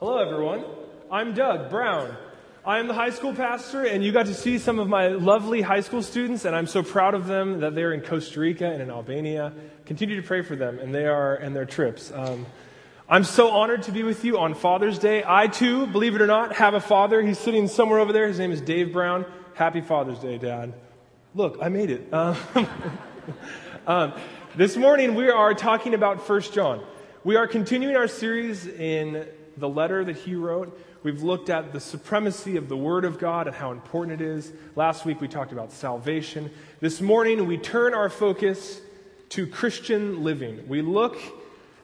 Hello, everyone. I'm Doug Brown. I am the high school pastor, and you got to see some of my lovely high school students, and I'm so proud of them that they're in Costa Rica and in Albania. Continue to pray for them and they are and their trips. Um, I'm so honored to be with you on Father's Day. I too, believe it or not, have a father. He's sitting somewhere over there. His name is Dave Brown. Happy Father's Day, Dad. Look, I made it. Um, um, this morning we are talking about First John. We are continuing our series in the letter that he wrote. We've looked at the supremacy of the Word of God and how important it is. Last week we talked about salvation. This morning we turn our focus to Christian living. We look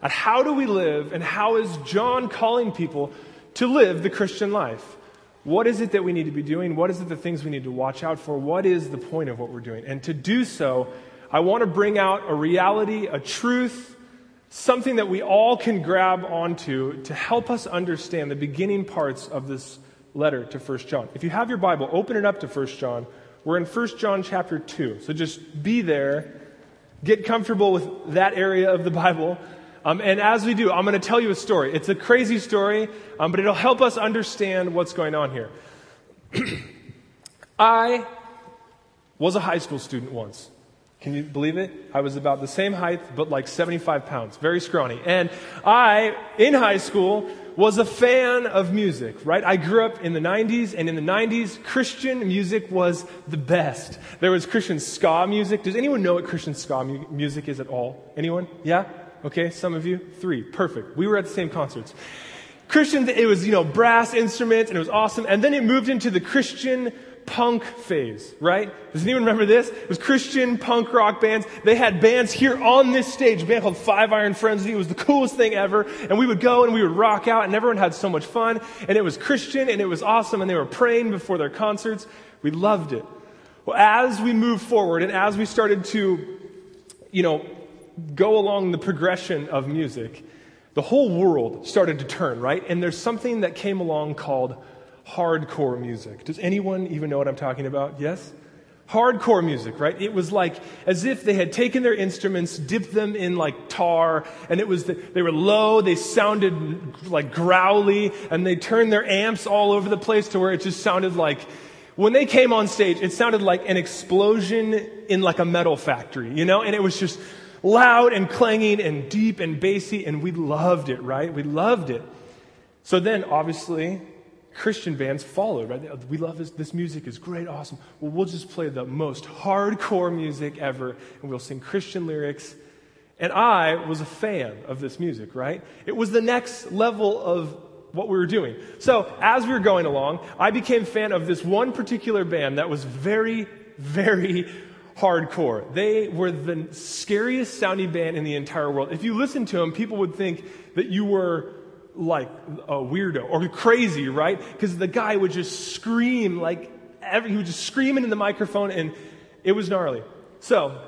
at how do we live and how is John calling people to live the Christian life. What is it that we need to be doing? What is it the things we need to watch out for? What is the point of what we're doing? And to do so, I want to bring out a reality, a truth, something that we all can grab onto to help us understand the beginning parts of this letter to 1 John. If you have your Bible, open it up to 1 John. We're in 1 John chapter 2. So just be there. Get comfortable with that area of the Bible. Um, and as we do, I'm going to tell you a story. It's a crazy story, um, but it'll help us understand what's going on here. I was a high school student once. Can you believe it? I was about the same height, but like 75 pounds, very scrawny. And I, in high school, was a fan of music, right? I grew up in the 90s, and in the 90s, Christian music was the best. There was Christian ska music. Does anyone know what Christian ska mu- music is at all? Anyone? Yeah? Okay, some of you? Three. Perfect. We were at the same concerts. Christian, it was, you know, brass instruments, and it was awesome. And then it moved into the Christian punk phase, right? Does anyone remember this? It was Christian punk rock bands. They had bands here on this stage, a band called Five Iron Frenzy. It was the coolest thing ever. And we would go and we would rock out and everyone had so much fun. And it was Christian and it was awesome and they were praying before their concerts. We loved it. Well, as we moved forward and as we started to, you know, go along the progression of music, the whole world started to turn, right? And there's something that came along called hardcore music. Does anyone even know what I'm talking about? Yes? Hardcore music, right? It was like as if they had taken their instruments, dipped them in like tar, and it was, the, they were low, they sounded like growly, and they turned their amps all over the place to where it just sounded like, when they came on stage, it sounded like an explosion in like a metal factory, you know? And it was just loud and clanging and deep and bassy, and we loved it, right? We loved it. So then, obviously, Christian bands followed, right? We love this, this music is great, awesome. Well, we'll just play the most hardcore music ever, and we'll sing Christian lyrics. And I was a fan of this music, right? It was the next level of what we were doing. So, as we were going along, I became a fan of this one particular band that was very, very hardcore. They were the scariest sounding band in the entire world. If you listened to them, people would think that you were like a weirdo or crazy, right? Because the guy would just scream like every, he would just scream into the microphone and it was gnarly. So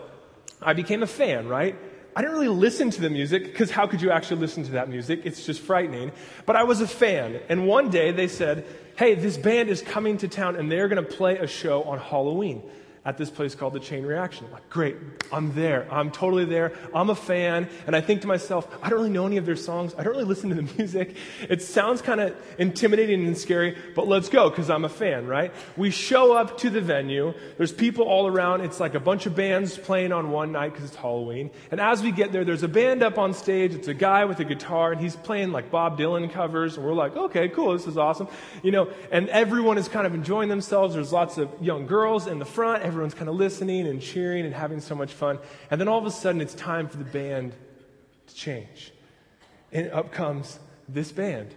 I became a fan, right? I didn't really listen to the music because how could you actually listen to that music? It's just frightening. But I was a fan. And one day they said, hey, this band is coming to town and they're going to play a show on Halloween at this place called the Chain Reaction. I'm like, great, I'm there. I'm totally there. I'm a fan. And I think to myself, I don't really know any of their songs. I don't really listen to the music. It sounds kind of intimidating and scary, but let's go because I'm a fan, right? We show up to the venue. There's people all around. It's like a bunch of bands playing on one night because it's Halloween. And as we get there, there's a band up on stage. It's a guy with a guitar and he's playing like Bob Dylan covers. And we're like, okay, cool. This is awesome. You know, and everyone is kind of enjoying themselves. There's lots of young girls in the front everyone's kind of listening and cheering and having so much fun. And then all of a sudden, it's time for the band to change. And up comes this band.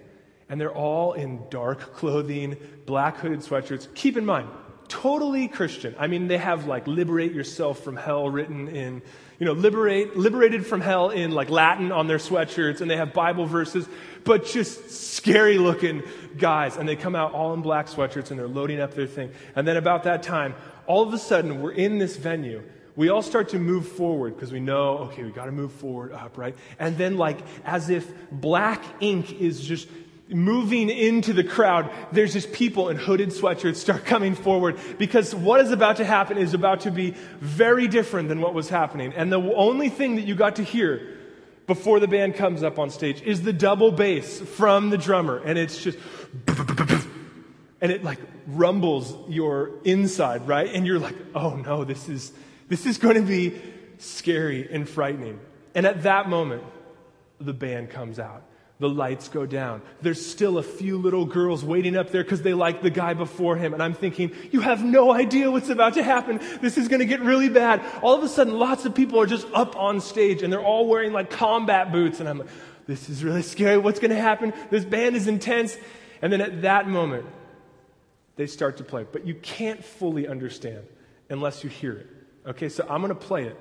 And they're all in dark clothing, black hooded sweatshirts. Keep in mind, totally Christian. I mean, they have like liberate yourself from hell written in, you know, liberate, liberated from hell in like Latin on their sweatshirts, and they have Bible verses, but just scary looking guys. And they come out all in black sweatshirts and they're loading up their thing. And then about that time, all of a sudden, we're in this venue. We all start to move forward because we know, okay, we got to move forward up, right? And then, like, as if black ink is just moving into the crowd, there's just people in hooded sweatshirts start coming forward because what is about to happen is about to be very different than what was happening. And the only thing that you got to hear before the band comes up on stage is the double bass from the drummer. And it's just, and it like rumbles your inside, right? And you're like, oh no, this is, this is going to be scary and frightening. And at that moment, the band comes out. The lights go down. There's still a few little girls waiting up there because they like the guy before him. And I'm thinking, you have no idea what's about to happen. This is going to get really bad. All of a sudden, lots of people are just up on stage and they're all wearing like combat boots. And I'm like, this is really scary. What's going to happen? This band is intense. And then at that moment, they start to play. But you can't fully understand unless you hear it. Okay, so I'm going to play it.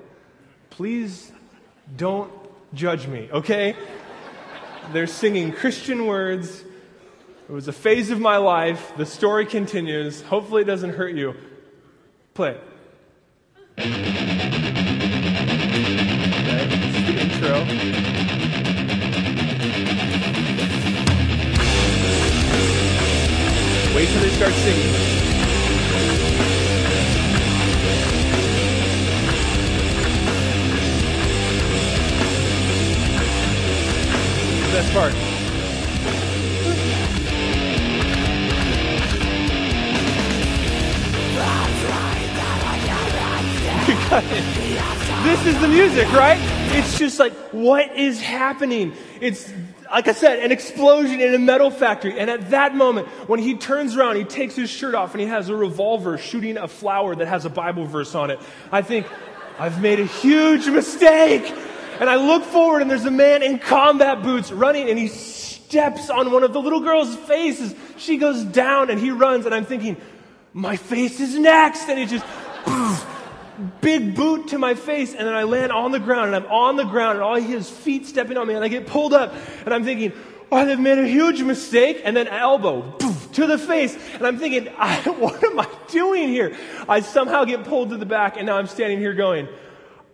Please don't judge me, okay? They're singing Christian words. It was a phase of my life. The story continues. Hopefully, it doesn't hurt you. Play it. Okay, this is the intro. They start singing. best part. this is the music, right? It's just like, what is happening? It's, like I said, an explosion in a metal factory. And at that moment, when he turns around, he takes his shirt off and he has a revolver shooting a flower that has a Bible verse on it. I think, I've made a huge mistake. And I look forward and there's a man in combat boots running and he steps on one of the little girl's faces. She goes down and he runs and I'm thinking, my face is next. And he just, big boot to my face and then I land on the ground and I'm on the ground and all hear is feet stepping on me and I get pulled up and I'm thinking, oh, they've made a huge mistake and then elbow poof, to the face and I'm thinking, what am I doing here? I somehow get pulled to the back and now I'm standing here going,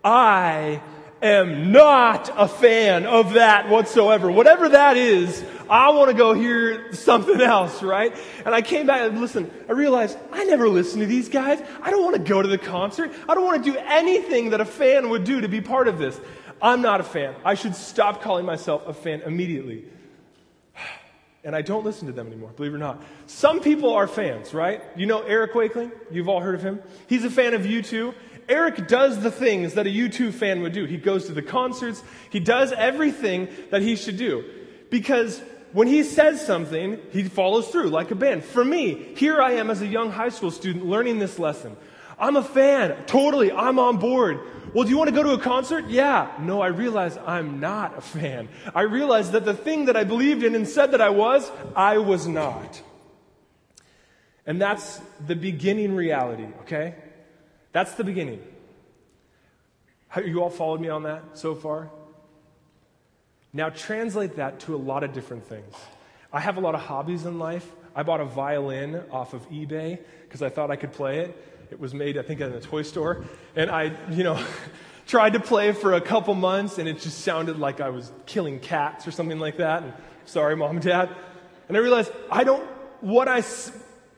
I am not a fan of that whatsoever. Whatever that is, I want to go hear something else, right? And I came back and listen, I realized I never listened to these guys. I don't want to go to the concert. I don't want to do anything that a fan would do to be part of this. I'm not a fan. I should stop calling myself a fan immediately. And I don't listen to them anymore, believe it or not. Some people are fans, right? You know Eric Wakeling? You've all heard of him. He's a fan of U2. Eric does the things that a U2 fan would do. He goes to the concerts. He does everything that he should do. Because when he says something, he follows through like a band. For me, here I am as a young high school student learning this lesson. I'm a fan. Totally. I'm on board. Well, do you want to go to a concert? Yeah. No, I realize I'm not a fan. I realize that the thing that I believed in and said that I was, I was not. And that's the beginning reality, okay? That's the beginning. Have you all followed me on that so far? Now translate that to a lot of different things. I have a lot of hobbies in life. I bought a violin off of eBay because I thought I could play it. It was made, I think, in a toy store. And I, you know, tried to play for a couple months and it just sounded like I was killing cats or something like that. And sorry, mom and dad. And I realized I don't, what I,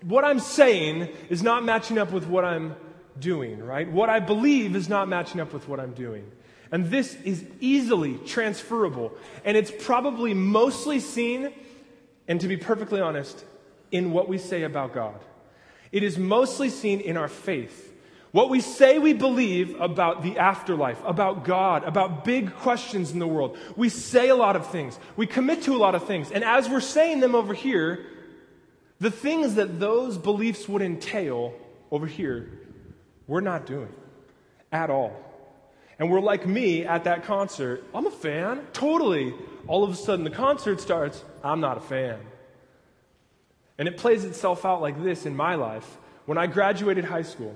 what I'm saying is not matching up with what I'm doing, right? What I believe is not matching up with what I'm doing. And this is easily transferable. And it's probably mostly seen, and to be perfectly honest, in what we say about God. It is mostly seen in our faith. What we say we believe about the afterlife, about God, about big questions in the world. We say a lot of things. We commit to a lot of things. And as we're saying them over here, the things that those beliefs would entail over here we're not doing at all. And we're like me at that concert. I'm a fan, totally. All of a sudden, the concert starts. I'm not a fan. And it plays itself out like this in my life. When I graduated high school,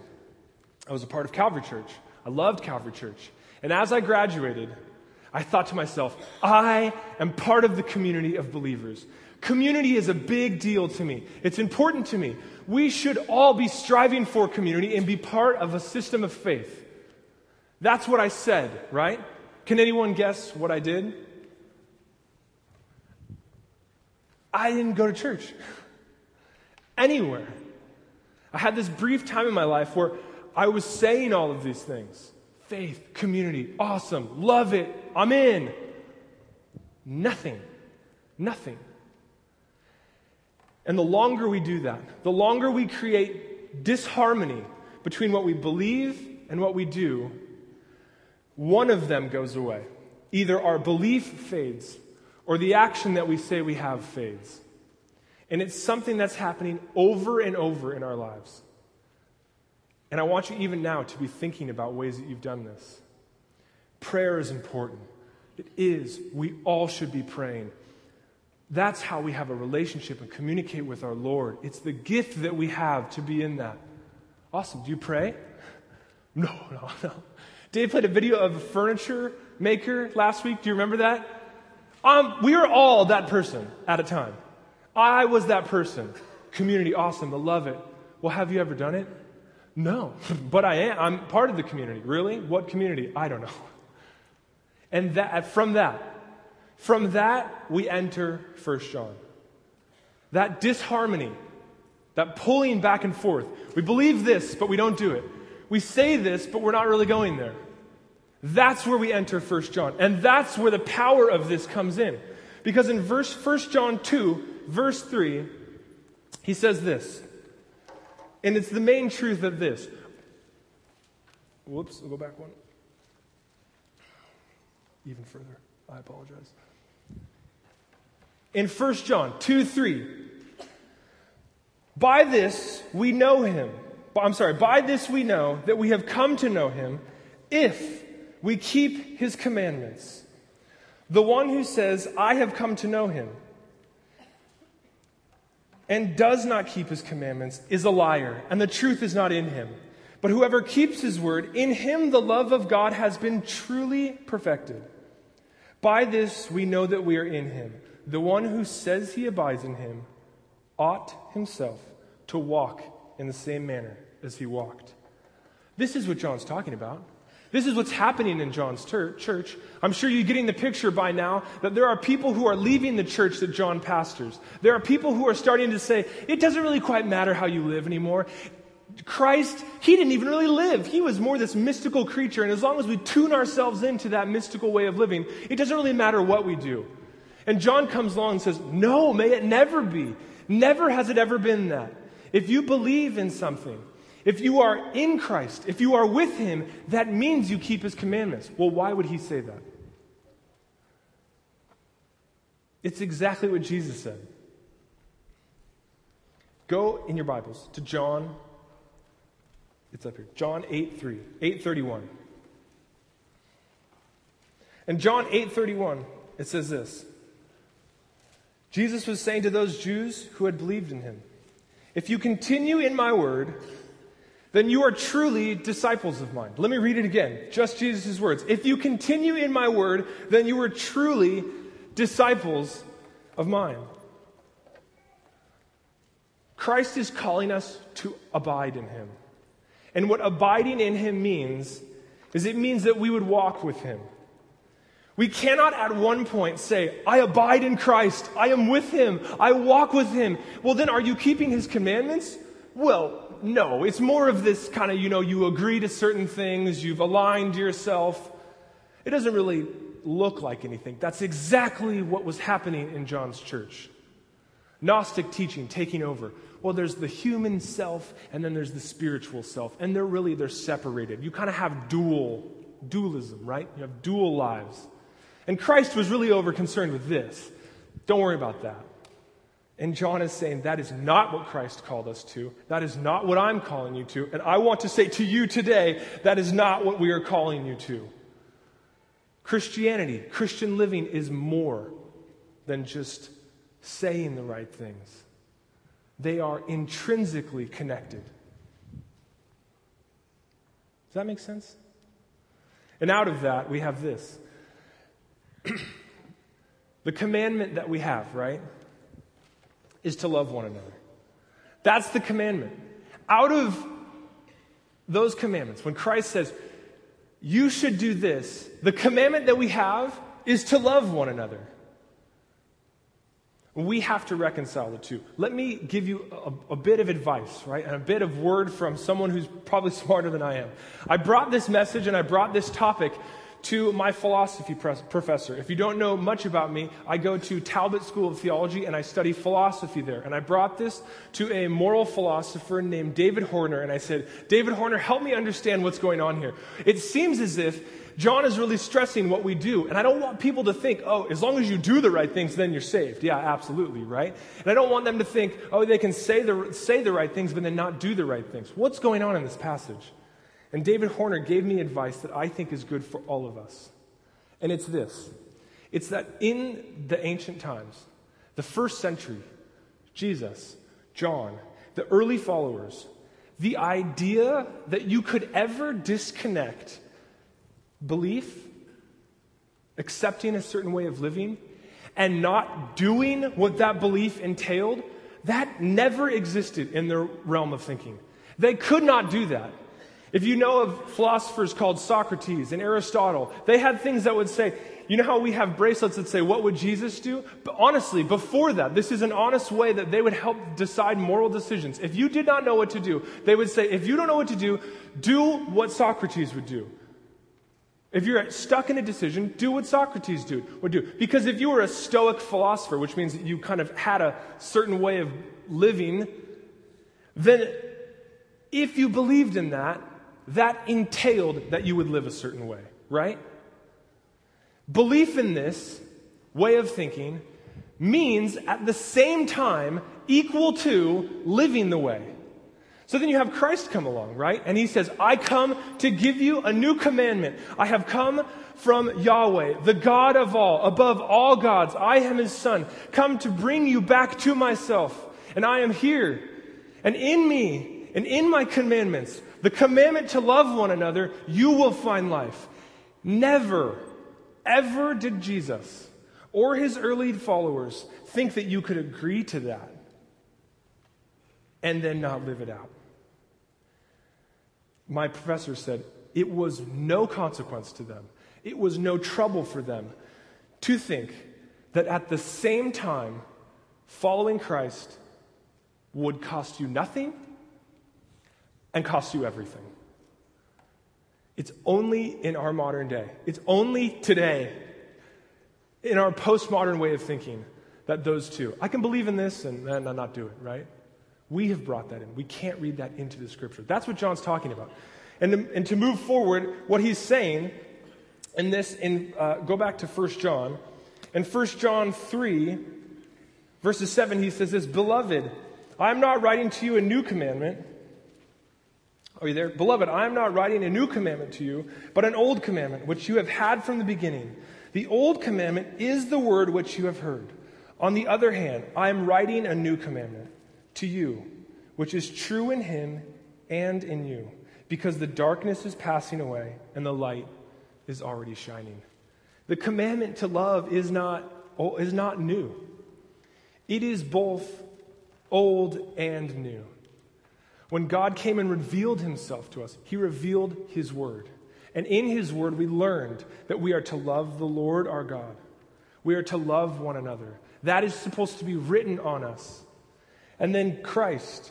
I was a part of Calvary Church. I loved Calvary Church. And as I graduated, I thought to myself, I am part of the community of believers. Community is a big deal to me. It's important to me. We should all be striving for community and be part of a system of faith. That's what I said, right? Can anyone guess what I did? I didn't go to church anywhere. I had this brief time in my life where I was saying all of these things faith, community, awesome, love it, I'm in. Nothing. Nothing. And the longer we do that, the longer we create disharmony between what we believe and what we do, one of them goes away. Either our belief fades or the action that we say we have fades. And it's something that's happening over and over in our lives. And I want you even now to be thinking about ways that you've done this. Prayer is important. It is. We all should be praying. That's how we have a relationship and communicate with our Lord. It's the gift that we have to be in that. Awesome. Do you pray? No, no, no. Dave played a video of a furniture maker last week. Do you remember that? Um, we are all that person at a time. I was that person. Community, awesome. I love it. Well, have you ever done it? No, but I am. I'm part of the community. Really? What community? I don't know. And that, from that, from that, we enter 1 John. That disharmony, that pulling back and forth. We believe this, but we don't do it. We say this, but we're not really going there. That's where we enter 1 John. And that's where the power of this comes in. Because in verse 1 John 2, verse 3, he says this. And it's the main truth of this. Whoops, I'll go back one. Even further. I apologize. In 1 John 2 3, by this we know him. I'm sorry, by this we know that we have come to know him if we keep his commandments. The one who says, I have come to know him, and does not keep his commandments is a liar, and the truth is not in him. But whoever keeps his word, in him the love of God has been truly perfected. By this we know that we are in him. The one who says he abides in him ought himself to walk in the same manner as he walked. This is what John's talking about. This is what's happening in John's ter- church. I'm sure you're getting the picture by now that there are people who are leaving the church that John pastors. There are people who are starting to say, it doesn't really quite matter how you live anymore. Christ, he didn't even really live. He was more this mystical creature. And as long as we tune ourselves into that mystical way of living, it doesn't really matter what we do. And John comes along and says, No, may it never be. Never has it ever been that. If you believe in something, if you are in Christ, if you are with Him, that means you keep His commandments. Well, why would He say that? It's exactly what Jesus said. Go in your Bibles to John. It's up here. John 8 3, 831. And John 8:31, it says this. Jesus was saying to those Jews who had believed in him, If you continue in my word, then you are truly disciples of mine. Let me read it again. Just Jesus' words. If you continue in my word, then you are truly disciples of mine. Christ is calling us to abide in him. And what abiding in him means is it means that we would walk with him. We cannot at one point say, I abide in Christ. I am with him. I walk with him. Well, then are you keeping his commandments? Well, no. It's more of this kind of, you know, you agree to certain things, you've aligned yourself. It doesn't really look like anything. That's exactly what was happening in John's church. Gnostic teaching taking over. Well, there's the human self and then there's the spiritual self. And they're really, they're separated. You kind of have dual, dualism, right? You have dual lives. And Christ was really over concerned with this. Don't worry about that. And John is saying that is not what Christ called us to. That is not what I'm calling you to. And I want to say to you today, that is not what we are calling you to. Christianity, Christian living is more than just saying the right things, they are intrinsically connected. Does that make sense? And out of that, we have this the commandment that we have, right, is to love one another. That's the commandment. Out of those commandments, when Christ says, you should do this, the commandment that we have is to love one another. We have to reconcile the two. Let me give you a, a, bit of advice, right? And a bit of word from someone who's probably smarter than I am. I brought this message and I brought this topic to my philosophy professor. If you don't know much about me, I go to Talbot School of Theology and I study philosophy there. And I brought this to a moral philosopher named David Horner and I said, David Horner, help me understand what's going on here. It seems as if John is really stressing what we do. And I don't want people to think, oh, as long as you do the right things, then you're saved. Yeah, absolutely, right? And I don't want them to think, oh, they can say the, say the right things, but then not do the right things. What's going on in this passage? And David Horner gave me advice that I think is good for all of us. And it's this it's that in the ancient times, the first century, Jesus, John, the early followers, the idea that you could ever disconnect belief, accepting a certain way of living, and not doing what that belief entailed, that never existed in their realm of thinking. They could not do that. If you know of philosophers called Socrates and Aristotle, they had things that would say, you know how we have bracelets that say, What would Jesus do? But honestly, before that, this is an honest way that they would help decide moral decisions. If you did not know what to do, they would say, If you don't know what to do, do what Socrates would do. If you're stuck in a decision, do what Socrates do, would do. Because if you were a Stoic philosopher, which means that you kind of had a certain way of living, then if you believed in that, that entailed that you would live a certain way, right? Belief in this way of thinking means at the same time equal to living the way. So then you have Christ come along, right? And he says, I come to give you a new commandment. I have come from Yahweh, the God of all, above all gods. I am his son, come to bring you back to myself. And I am here. And in me and in my commandments the commandment to love one another, you will find life. Never, ever did Jesus or his early followers think that you could agree to that and then not live it out. My professor said it was no consequence to them, it was no trouble for them to think that at the same time, following Christ would cost you nothing and costs you everything. It's only in our modern day, it's only today, in our postmodern way of thinking, that those two, I can believe in this and, and not do it, right? We have brought that in. We can't read that into the scripture. That's what John's talking about. And to, and to move forward, what he's saying in this, in, uh, go back to 1 John. In 1 John 3, verses 7, he says this Beloved, I'm not writing to you a new commandment are you there? Beloved, I am not writing a new commandment to you, but an old commandment, which you have had from the beginning. The old commandment is the word which you have heard. On the other hand, I am writing a new commandment to you, which is true in him and in you, because the darkness is passing away and the light is already shining. The commandment to love is not, is not new, it is both old and new. When God came and revealed himself to us, he revealed his word. And in his word, we learned that we are to love the Lord our God. We are to love one another. That is supposed to be written on us. And then Christ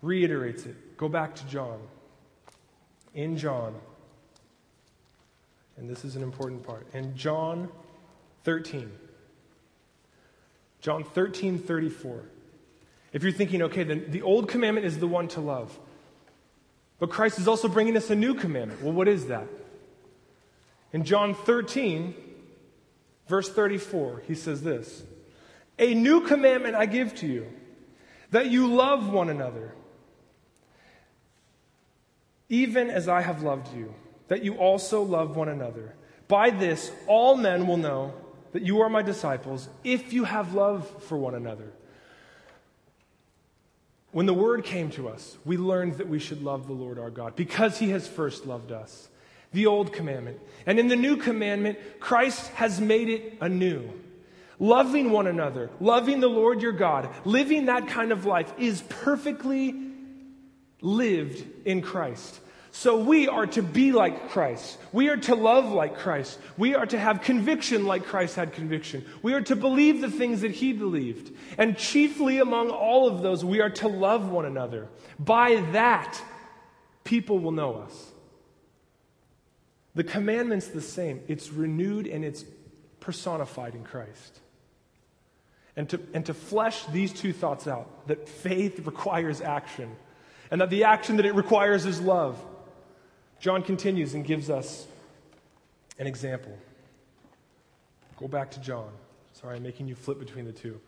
reiterates it. Go back to John. In John, and this is an important part, in John 13, John 13, 34. If you're thinking, okay, then the old commandment is the one to love. But Christ is also bringing us a new commandment. Well, what is that? In John 13, verse 34, he says this A new commandment I give to you, that you love one another, even as I have loved you, that you also love one another. By this, all men will know that you are my disciples if you have love for one another. When the word came to us, we learned that we should love the Lord our God because he has first loved us. The old commandment. And in the new commandment, Christ has made it anew. Loving one another, loving the Lord your God, living that kind of life is perfectly lived in Christ. So we are to be like Christ. We are to love like Christ. We are to have conviction like Christ had conviction. We are to believe the things that he believed. And chiefly among all of those, we are to love one another. By that, people will know us. The commandment's the same. It's renewed and it's personified in Christ. And to, and to flesh these two thoughts out that faith requires action, and that the action that it requires is love. John continues and gives us an example. Go back to John. Sorry, I'm making you flip between the two.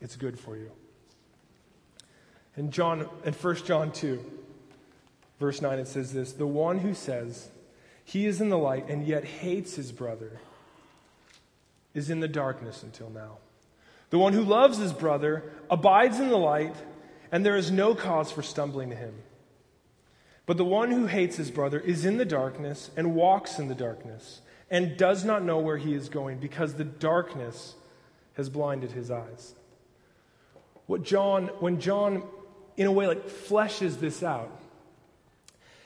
It's good for you. In John in 1 John 2, verse 9, it says this: the one who says he is in the light and yet hates his brother is in the darkness until now. The one who loves his brother abides in the light, and there is no cause for stumbling to him. But the one who hates his brother is in the darkness and walks in the darkness and does not know where he is going because the darkness has blinded his eyes. What John, when John, in a way, like fleshes this out,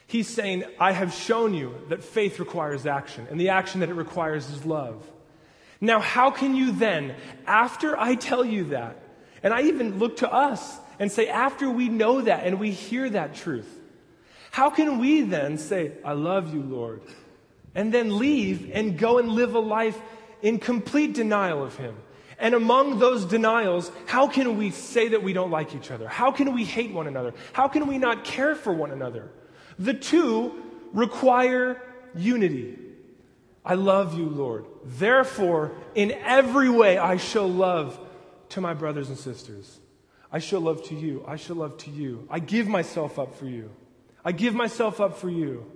he's saying, I have shown you that faith requires action, and the action that it requires is love. Now, how can you then, after I tell you that, and I even look to us and say, after we know that and we hear that truth, how can we then say, I love you, Lord, and then leave and go and live a life in complete denial of Him? And among those denials, how can we say that we don't like each other? How can we hate one another? How can we not care for one another? The two require unity. I love you, Lord. Therefore, in every way, I show love to my brothers and sisters. I show love to you. I show love to you. I give myself up for you. I give myself up for you.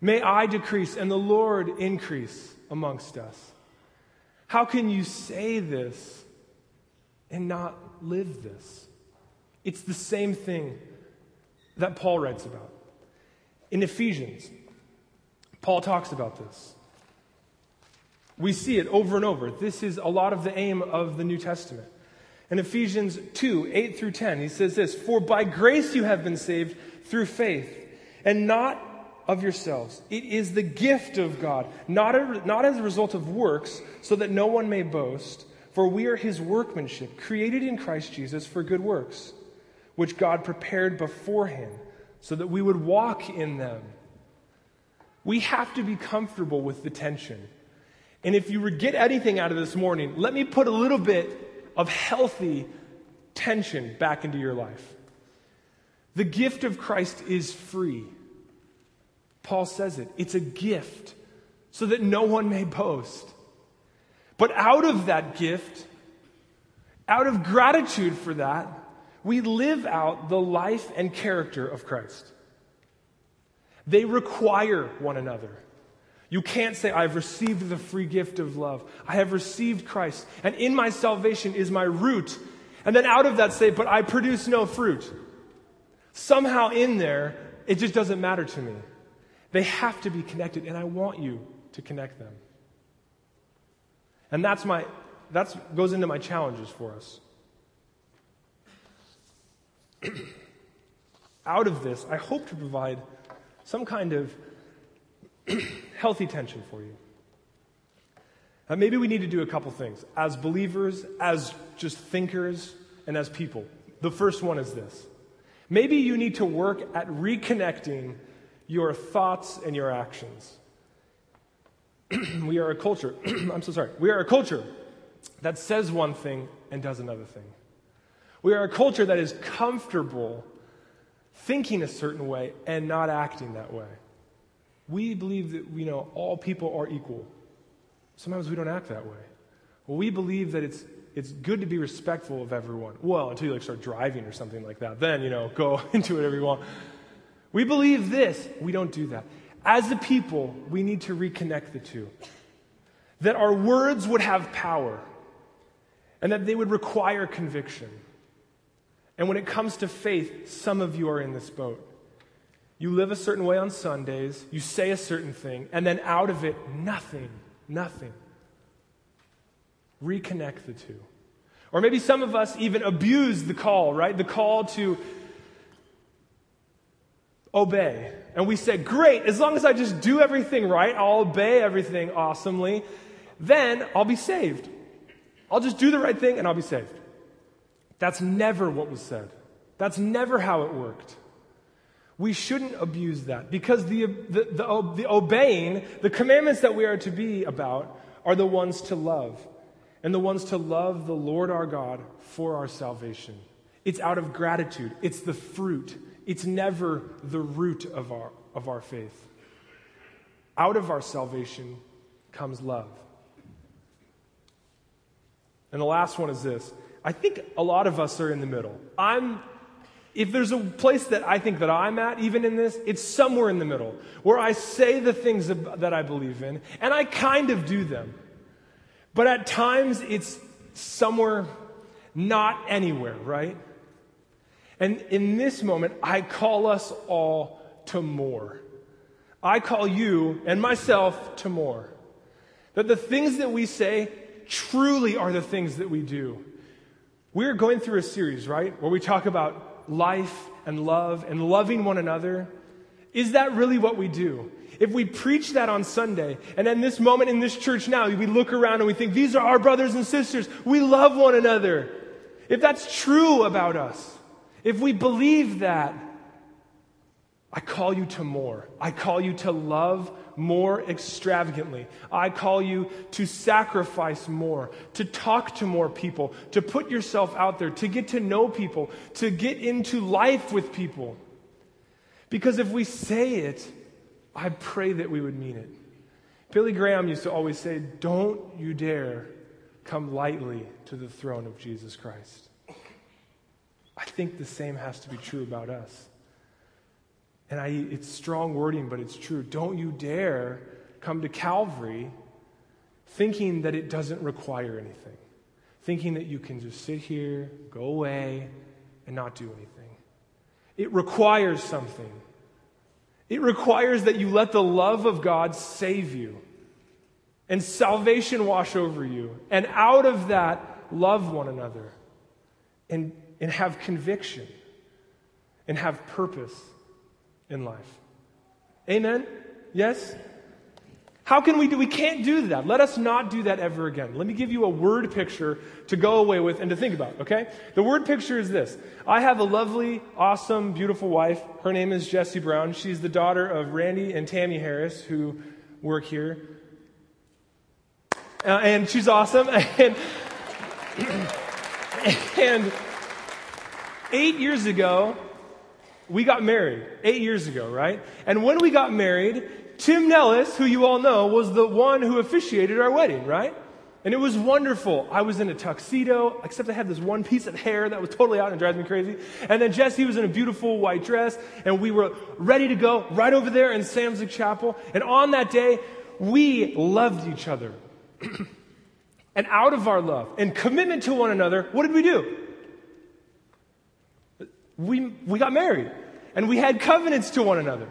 May I decrease and the Lord increase amongst us. How can you say this and not live this? It's the same thing that Paul writes about. In Ephesians, Paul talks about this. We see it over and over. This is a lot of the aim of the New Testament. In Ephesians 2 8 through 10, he says this For by grace you have been saved through faith, and not of yourselves. It is the gift of God, not, a, not as a result of works, so that no one may boast. For we are his workmanship, created in Christ Jesus for good works, which God prepared beforehand, so that we would walk in them. We have to be comfortable with the tension and if you get anything out of this morning, let me put a little bit of healthy tension back into your life. The gift of Christ is free. Paul says it. It's a gift so that no one may boast. But out of that gift, out of gratitude for that, we live out the life and character of Christ. They require one another. You can't say, I've received the free gift of love. I have received Christ. And in my salvation is my root. And then out of that say, but I produce no fruit. Somehow in there, it just doesn't matter to me. They have to be connected, and I want you to connect them. And that's my, that goes into my challenges for us. out of this, I hope to provide some kind of healthy tension for you. Uh, maybe we need to do a couple things as believers, as just thinkers, and as people. The first one is this maybe you need to work at reconnecting your thoughts and your actions. we are a culture, I'm so sorry, we are a culture that says one thing and does another thing. We are a culture that is comfortable thinking a certain way and not acting that way. We believe that, you know, all people are equal. Sometimes we don't act that way. We believe that it's, it's good to be respectful of everyone. Well, until you like start driving or something like that. Then, you know, go into whatever you want. We believe this. We don't do that. As a people, we need to reconnect the two. That our words would have power and that they would require conviction. And when it comes to faith, some of you are in this boat. You live a certain way on Sundays, you say a certain thing, and then out of it, nothing, nothing. Reconnect the two. Or maybe some of us even abuse the call, right? The call to obey. And we say, great, as long as I just do everything right, I'll obey everything awesomely, then I'll be saved. I'll just do the right thing and I'll be saved. That's never what was said. That's never how it worked. We shouldn't abuse that because the, the, the, the obeying, the commandments that we are to be about, are the ones to love and the ones to love the Lord our God for our salvation. It's out of gratitude, it's the fruit, it's never the root of our, of our faith. Out of our salvation comes love. And the last one is this I think a lot of us are in the middle. I'm if there's a place that I think that I'm at, even in this, it's somewhere in the middle where I say the things that I believe in and I kind of do them. But at times it's somewhere not anywhere, right? And in this moment, I call us all to more. I call you and myself to more. That the things that we say truly are the things that we do. We're going through a series, right, where we talk about life and love and loving one another. Is that really what we do? If we preach that on Sunday, and in this moment in this church now, we look around and we think, these are our brothers and sisters, we love one another. If that's true about us, if we believe that, I call you to more. I call you to love more extravagantly. I call you to sacrifice more, to talk to more people, to put yourself out there, to get to know people, to get into life with people. Because if we say it, I pray that we would mean it. Billy Graham used to always say, Don't you dare come lightly to the throne of Jesus Christ. I think the same has to be true about us. And I, it's strong wording, but it's true. Don't you dare come to Calvary thinking that it doesn't require anything, thinking that you can just sit here, go away, and not do anything. It requires something. It requires that you let the love of God save you and salvation wash over you. And out of that, love one another and, and have conviction and have purpose in life. Amen? Yes? How can we do? We can't do that. Let us not do that ever again. Let me give you a word picture to go away with and to think about, okay? The word picture is this. I have a lovely, awesome, beautiful wife. Her name is Jessie Brown. She's the daughter of Randy and Tammy Harris, who work here. Uh, and she's awesome. And, and eight years ago, we got married eight years ago, right? And when we got married, Tim Nellis, who you all know, was the one who officiated our wedding, right? And it was wonderful. I was in a tuxedo, except I had this one piece of hair that was totally out and drives me crazy. And then Jesse was in a beautiful white dress, and we were ready to go right over there in Samsic Chapel. And on that day, we loved each other. and out of our love and commitment to one another, what did we do? We, we got married and we had covenants to one another.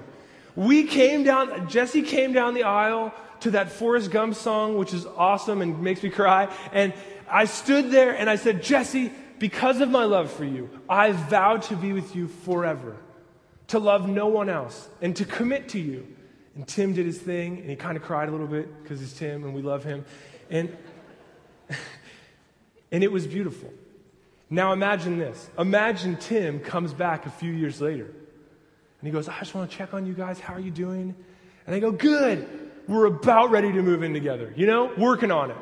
We came down, Jesse came down the aisle to that Forrest Gump song, which is awesome and makes me cry. And I stood there and I said, Jesse, because of my love for you, I vow to be with you forever, to love no one else, and to commit to you. And Tim did his thing, and he kind of cried a little bit because he's Tim and we love him. And, and it was beautiful. Now imagine this. Imagine Tim comes back a few years later and he goes, I just want to check on you guys. How are you doing? And I go, Good. We're about ready to move in together. You know, working on it.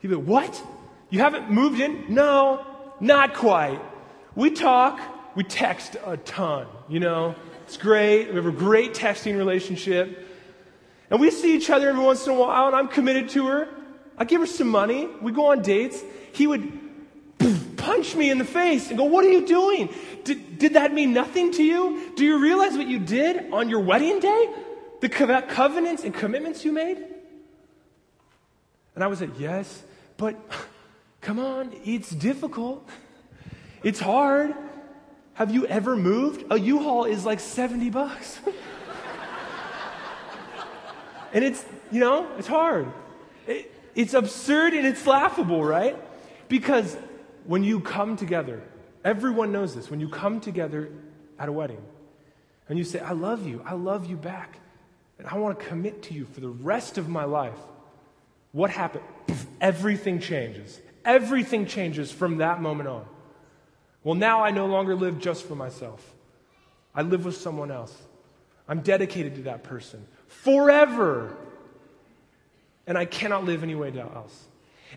He'd be, What? You haven't moved in? No, not quite. We talk, we text a ton, you know. It's great. We have a great texting relationship. And we see each other every once in a while, and I'm committed to her. I give her some money. We go on dates. He would punch me in the face and go, What are you doing? Did, did that mean nothing to you? Do you realize what you did on your wedding day? The co- covenants and commitments you made? And I was like, Yes, but come on, it's difficult. It's hard. Have you ever moved? A U Haul is like 70 bucks. and it's, you know, it's hard. It, it's absurd and it's laughable, right? Because when you come together, everyone knows this, when you come together at a wedding and you say, I love you, I love you back, and I want to commit to you for the rest of my life, what happened? Everything changes. Everything changes from that moment on. Well, now I no longer live just for myself. I live with someone else. I'm dedicated to that person forever. And I cannot live any way else.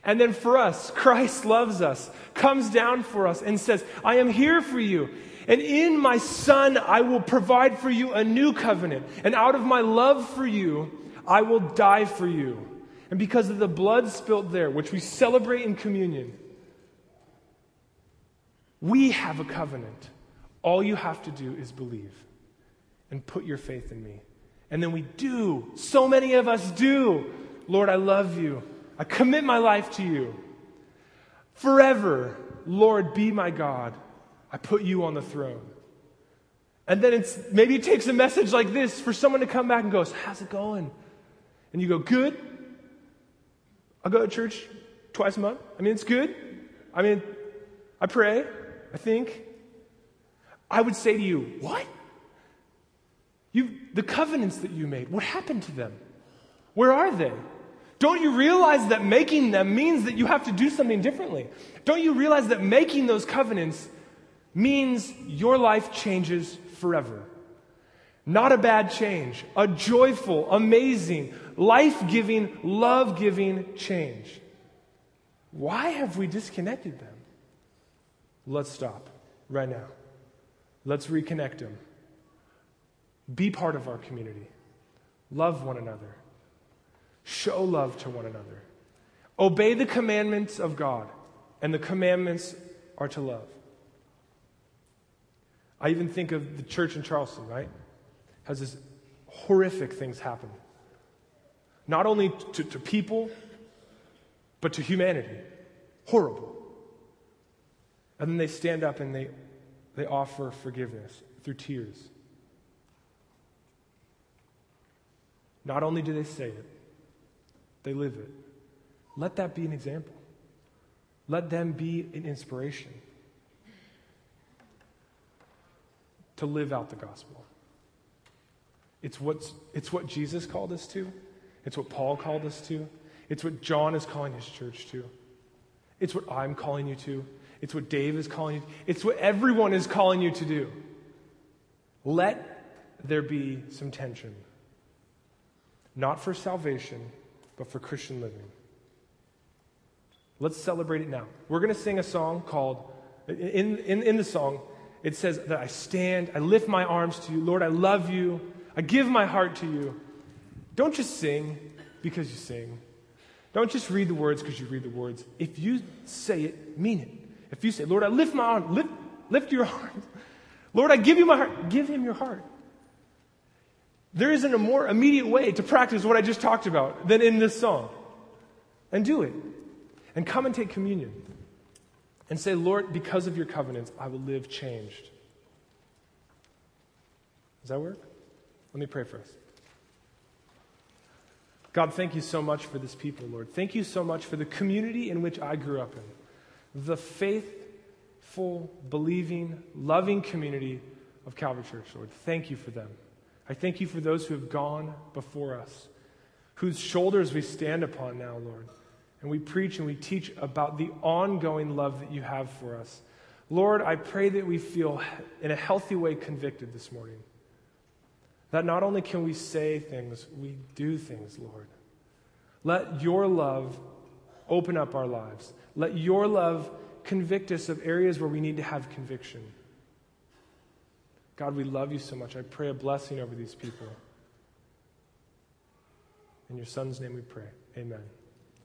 And then for us, Christ loves us, comes down for us, and says, I am here for you. And in my Son, I will provide for you a new covenant. And out of my love for you, I will die for you. And because of the blood spilt there, which we celebrate in communion, we have a covenant. All you have to do is believe and put your faith in me. And then we do. So many of us do. Lord, I love you. I commit my life to you. Forever, Lord, be my God. I put you on the throne. And then it's maybe it takes a message like this for someone to come back and goes, How's it going? And you go, Good. I'll go to church twice a month. I mean, it's good. I mean, I pray, I think. I would say to you, What? You, the covenants that you made, what happened to them? Where are they? Don't you realize that making them means that you have to do something differently? Don't you realize that making those covenants means your life changes forever? Not a bad change, a joyful, amazing, life giving, love giving change. Why have we disconnected them? Let's stop right now. Let's reconnect them. Be part of our community. Love one another. Show love to one another. Obey the commandments of God, and the commandments are to love. I even think of the church in Charleston, right? Has this horrific things happen. Not only to, to people, but to humanity. Horrible. And then they stand up and they, they offer forgiveness through tears. Not only do they say it, they live it. Let that be an example. Let them be an inspiration to live out the gospel. It's, what's, it's what Jesus called us to. It's what Paul called us to. It's what John is calling his church to. It's what I'm calling you to. It's what Dave is calling you to. It's what everyone is calling you to do. Let there be some tension. Not for salvation, but for Christian living. Let's celebrate it now. We're going to sing a song called, in, in, in the song, it says that I stand, I lift my arms to you. Lord, I love you. I give my heart to you. Don't just sing because you sing. Don't just read the words because you read the words. If you say it, mean it. If you say, Lord, I lift my arm, lift, lift your arms. Lord, I give you my heart, give him your heart. There isn't a more immediate way to practice what I just talked about than in this song. And do it. And come and take communion. And say, Lord, because of your covenants, I will live changed. Does that work? Let me pray us. God, thank you so much for this people, Lord. Thank you so much for the community in which I grew up in. The faithful, believing, loving community of Calvary Church, Lord. Thank you for them. I thank you for those who have gone before us, whose shoulders we stand upon now, Lord. And we preach and we teach about the ongoing love that you have for us. Lord, I pray that we feel in a healthy way convicted this morning. That not only can we say things, we do things, Lord. Let your love open up our lives. Let your love convict us of areas where we need to have conviction. God, we love you so much. I pray a blessing over these people. In your son's name we pray. Amen.